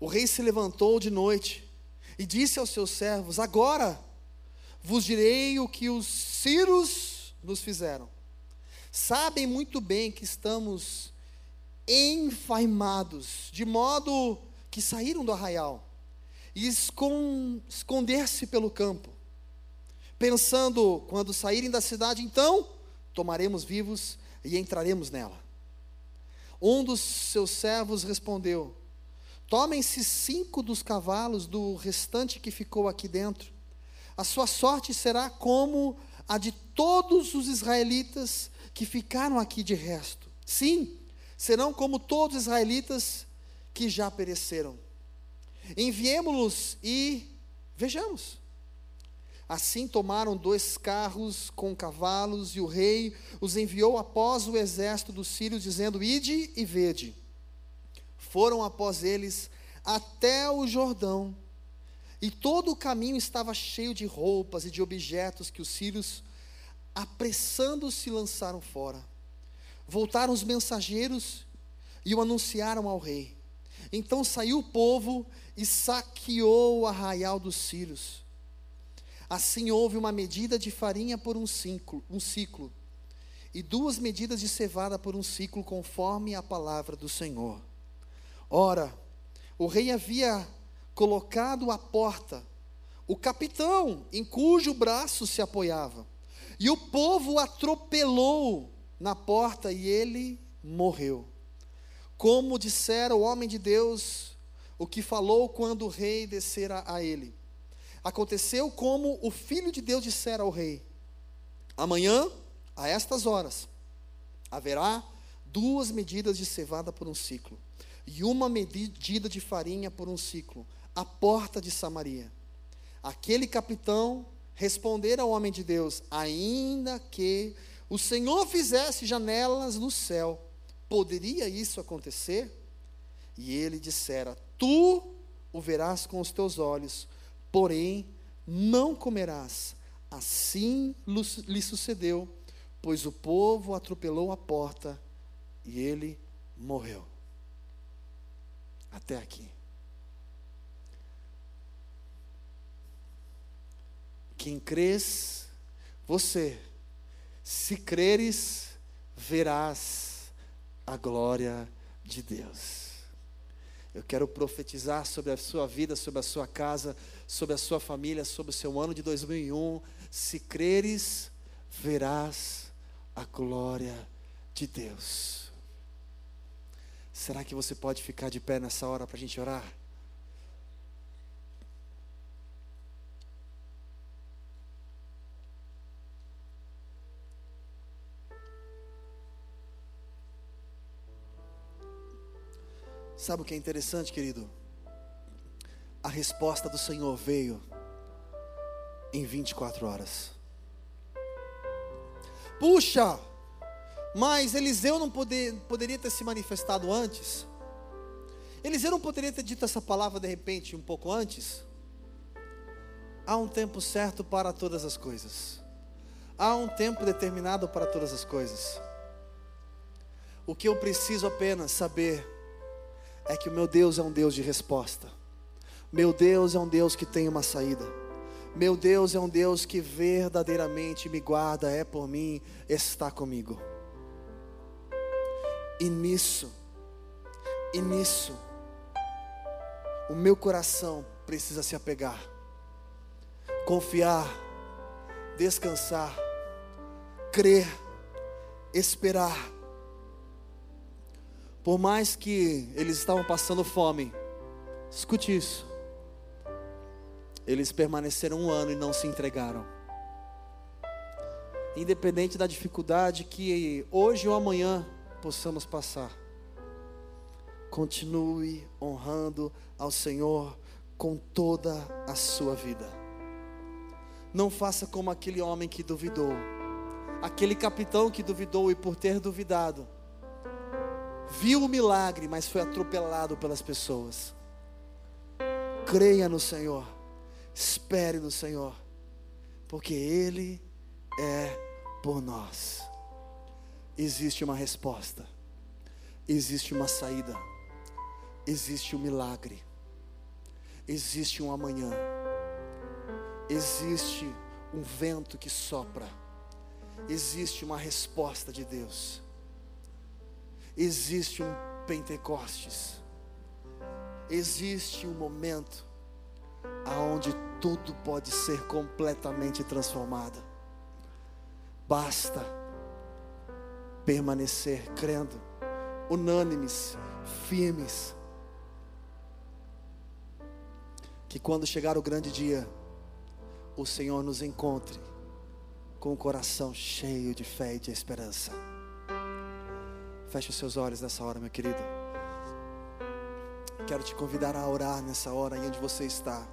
O rei se levantou de noite e disse aos seus servos: Agora vos direi o que os ciros nos fizeram. Sabem muito bem que estamos enfaimados, de modo que saíram do arraial e esconder-se pelo campo, pensando, quando saírem da cidade, então tomaremos vivos e entraremos nela. Um dos seus servos respondeu: Tomem-se cinco dos cavalos do restante que ficou aqui dentro. A sua sorte será como a de todos os israelitas que ficaram aqui de resto. Sim, serão como todos os israelitas que já pereceram. Enviemos-los e vejamos. Assim tomaram dois carros com cavalos, e o rei os enviou após o exército dos sírios, dizendo: Ide e vede. Foram após eles até o Jordão, e todo o caminho estava cheio de roupas e de objetos que os sírios, apressando-se, lançaram fora. Voltaram os mensageiros e o anunciaram ao rei. Então saiu o povo e saqueou o arraial dos sírios Assim houve uma medida de farinha por um ciclo, um ciclo, e duas medidas de cevada por um ciclo, conforme a palavra do Senhor. Ora, o rei havia colocado à porta o capitão em cujo braço se apoiava, e o povo atropelou na porta e ele morreu. Como dissera o homem de Deus, o que falou quando o rei descera a ele. Aconteceu como o filho de Deus dissera ao rei: Amanhã, a estas horas, haverá duas medidas de cevada por um ciclo. e uma medida de farinha por um ciclo, à porta de Samaria. Aquele capitão respondera ao homem de Deus: Ainda que o Senhor fizesse janelas no céu, poderia isso acontecer? E ele dissera: Tu o verás com os teus olhos, porém não comerás. Assim lhe sucedeu, pois o povo atropelou a porta e ele morreu. Até aqui. Quem crês, você, se creres, verás a glória de Deus. Eu quero profetizar sobre a sua vida, sobre a sua casa, sobre a sua família, sobre o seu ano de 2001. Se creres, verás a glória de Deus. Será que você pode ficar de pé nessa hora para a gente orar? Sabe o que é interessante, querido? A resposta do Senhor veio em 24 horas. Puxa, mas Eliseu não poder, poderia ter se manifestado antes? Eliseu não poderia ter dito essa palavra de repente um pouco antes? Há um tempo certo para todas as coisas. Há um tempo determinado para todas as coisas. O que eu preciso apenas saber é que o meu Deus é um Deus de resposta. Meu Deus é um Deus que tem uma saída. Meu Deus é um Deus que verdadeiramente me guarda, é por mim, está comigo. E nisso, e nisso, o meu coração precisa se apegar, confiar, descansar, crer, esperar por mais que eles estavam passando fome, escute isso. Eles permaneceram um ano e não se entregaram. Independente da dificuldade que hoje ou amanhã possamos passar, continue honrando ao Senhor com toda a sua vida. Não faça como aquele homem que duvidou, aquele capitão que duvidou e por ter duvidado, viu o milagre, mas foi atropelado pelas pessoas. Creia no Senhor, espere no Senhor, porque Ele é por nós. Existe uma resposta, existe uma saída, existe um milagre, existe um amanhã, existe um vento que sopra, existe uma resposta de Deus existe um Pentecostes, existe um momento aonde tudo pode ser completamente transformado. Basta permanecer crendo, unânimes, firmes, que quando chegar o grande dia, o Senhor nos encontre com o coração cheio de fé e de esperança. Feche os seus olhos nessa hora, meu querido. Quero te convidar a orar nessa hora aí onde você está.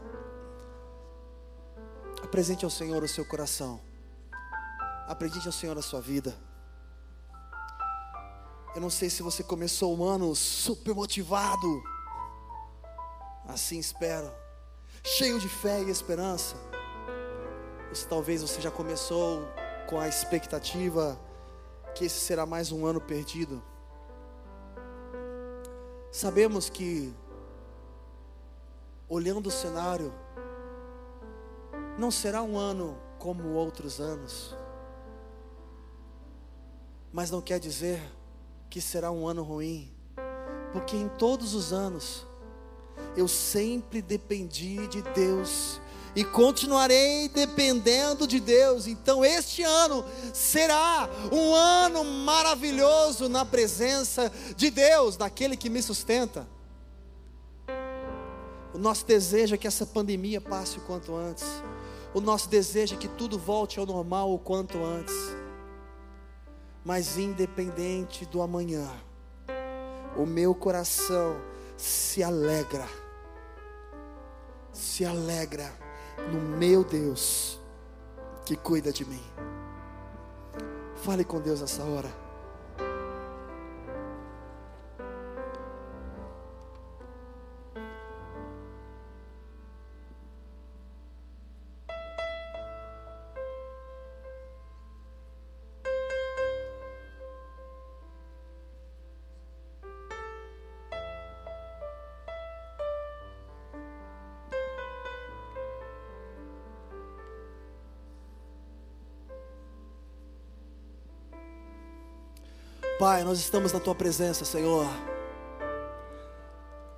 Apresente ao Senhor o seu coração. Apresente ao Senhor a sua vida. Eu não sei se você começou o ano super motivado. Assim espero. Cheio de fé e esperança. Ou se talvez você já começou com a expectativa que esse será mais um ano perdido. Sabemos que, olhando o cenário, não será um ano como outros anos, mas não quer dizer que será um ano ruim, porque em todos os anos eu sempre dependi de Deus e continuarei dependendo de Deus. Então, este ano será um ano maravilhoso na presença de Deus, daquele que me sustenta. O nosso desejo é que essa pandemia passe o quanto antes. O nosso desejo é que tudo volte ao normal o quanto antes. Mas independente do amanhã, o meu coração se alegra, se alegra no meu Deus que cuida de mim. Fale com Deus nessa hora. Pai, nós estamos na tua presença, Senhor.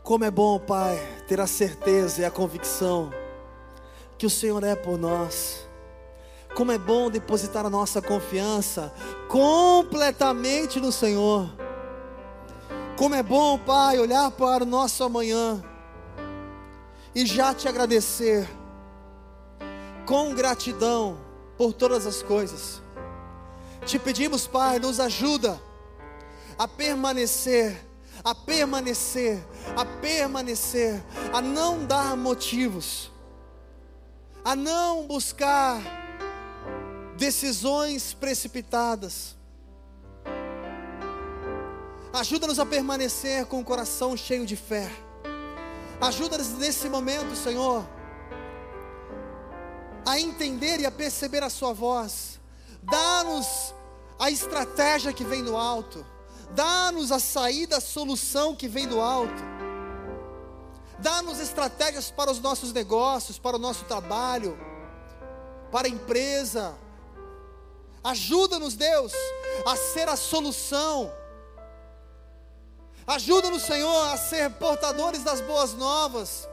Como é bom, Pai, ter a certeza e a convicção que o Senhor é por nós. Como é bom depositar a nossa confiança completamente no Senhor. Como é bom, Pai, olhar para o nosso amanhã e já te agradecer com gratidão por todas as coisas. Te pedimos, Pai, nos ajuda a permanecer, a permanecer, a permanecer, a não dar motivos, a não buscar decisões precipitadas. Ajuda-nos a permanecer com o coração cheio de fé. Ajuda-nos nesse momento, Senhor, a entender e a perceber a Sua voz. Dá-nos a estratégia que vem do alto. Dá-nos a saída, a solução que vem do alto. Dá-nos estratégias para os nossos negócios, para o nosso trabalho, para a empresa. Ajuda-nos, Deus, a ser a solução. Ajuda-nos, Senhor, a ser portadores das boas novas,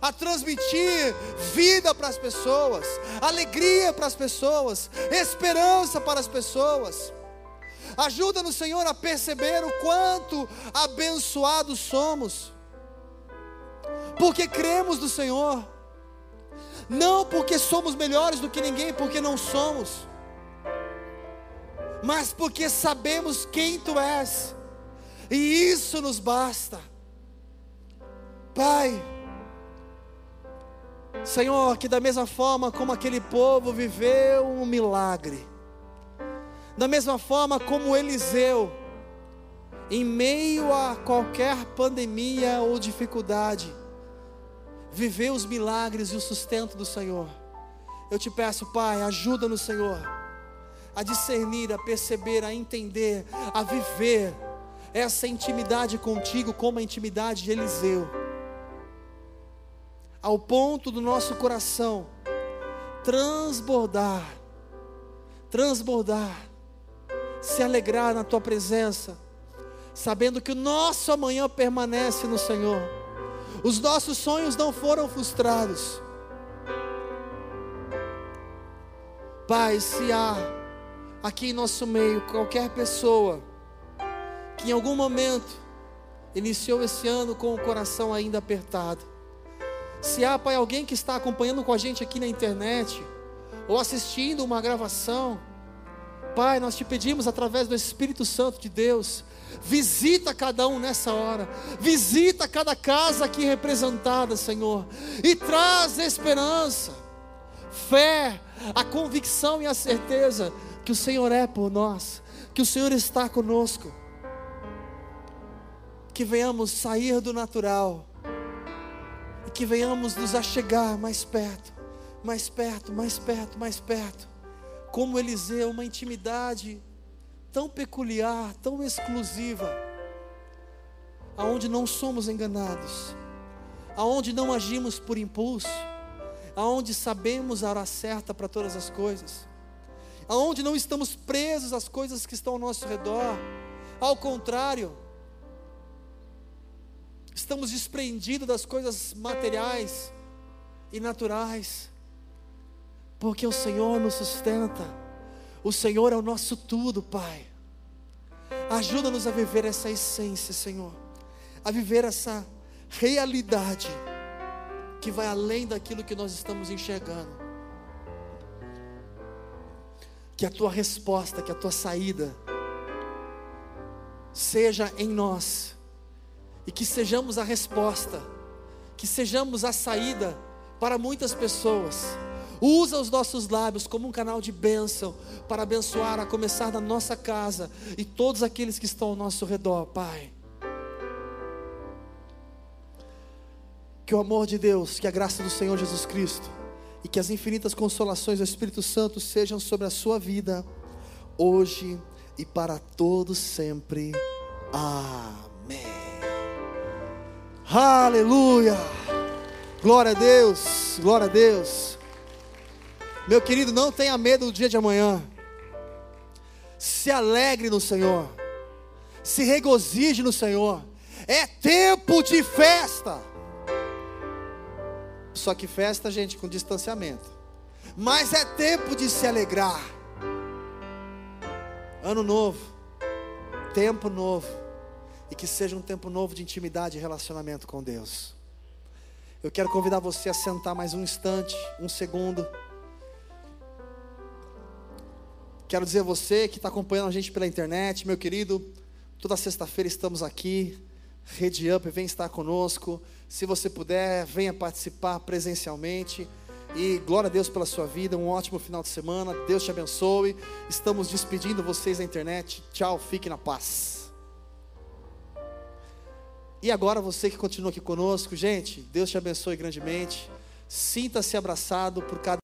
a transmitir vida para as pessoas, alegria para as pessoas, esperança para as pessoas. Ajuda-nos, Senhor, a perceber o quanto abençoados somos, porque cremos no Senhor, não porque somos melhores do que ninguém, porque não somos, mas porque sabemos quem Tu és, e isso nos basta. Pai, Senhor, que da mesma forma como aquele povo viveu um milagre, da mesma forma como Eliseu, em meio a qualquer pandemia ou dificuldade, viveu os milagres e o sustento do Senhor. Eu te peço, Pai, ajuda no Senhor a discernir, a perceber, a entender, a viver essa intimidade contigo como a intimidade de Eliseu. Ao ponto do nosso coração transbordar, transbordar se alegrar na tua presença, sabendo que o nosso amanhã permanece no Senhor. Os nossos sonhos não foram frustrados. Pai, se há aqui em nosso meio qualquer pessoa que em algum momento iniciou esse ano com o coração ainda apertado, se há, Pai, alguém que está acompanhando com a gente aqui na internet, ou assistindo uma gravação, Pai, nós te pedimos através do Espírito Santo de Deus, visita cada um nessa hora, visita cada casa aqui representada, Senhor, e traz esperança, fé, a convicção e a certeza que o Senhor é por nós, que o Senhor está conosco, que venhamos sair do natural e que venhamos nos achegar mais perto, mais perto, mais perto, mais perto como Eliseu, uma intimidade tão peculiar, tão exclusiva, aonde não somos enganados, aonde não agimos por impulso, aonde sabemos a hora certa para todas as coisas, aonde não estamos presos às coisas que estão ao nosso redor, ao contrário, estamos desprendidos das coisas materiais e naturais porque o Senhor nos sustenta, o Senhor é o nosso tudo, Pai. Ajuda-nos a viver essa essência, Senhor, a viver essa realidade que vai além daquilo que nós estamos enxergando. Que a tua resposta, que a tua saída seja em nós e que sejamos a resposta, que sejamos a saída para muitas pessoas. Usa os nossos lábios como um canal de bênção para abençoar, a começar da nossa casa e todos aqueles que estão ao nosso redor, Pai. Que o amor de Deus, que a graça do Senhor Jesus Cristo e que as infinitas consolações do Espírito Santo sejam sobre a sua vida, hoje e para todos sempre. Amém. Aleluia. Glória a Deus, glória a Deus. Meu querido, não tenha medo do dia de amanhã. Se alegre no Senhor. Se regozije no Senhor. É tempo de festa. Só que festa, gente, com distanciamento. Mas é tempo de se alegrar. Ano novo, tempo novo, e que seja um tempo novo de intimidade e relacionamento com Deus. Eu quero convidar você a sentar mais um instante, um segundo. Quero dizer a você que está acompanhando a gente pela internet, meu querido, toda sexta-feira estamos aqui, Rede Up, vem estar conosco. Se você puder, venha participar presencialmente. E glória a Deus pela sua vida, um ótimo final de semana. Deus te abençoe. Estamos despedindo vocês da internet. Tchau, fique na paz. E agora você que continua aqui conosco, gente, Deus te abençoe grandemente. Sinta-se abraçado por cada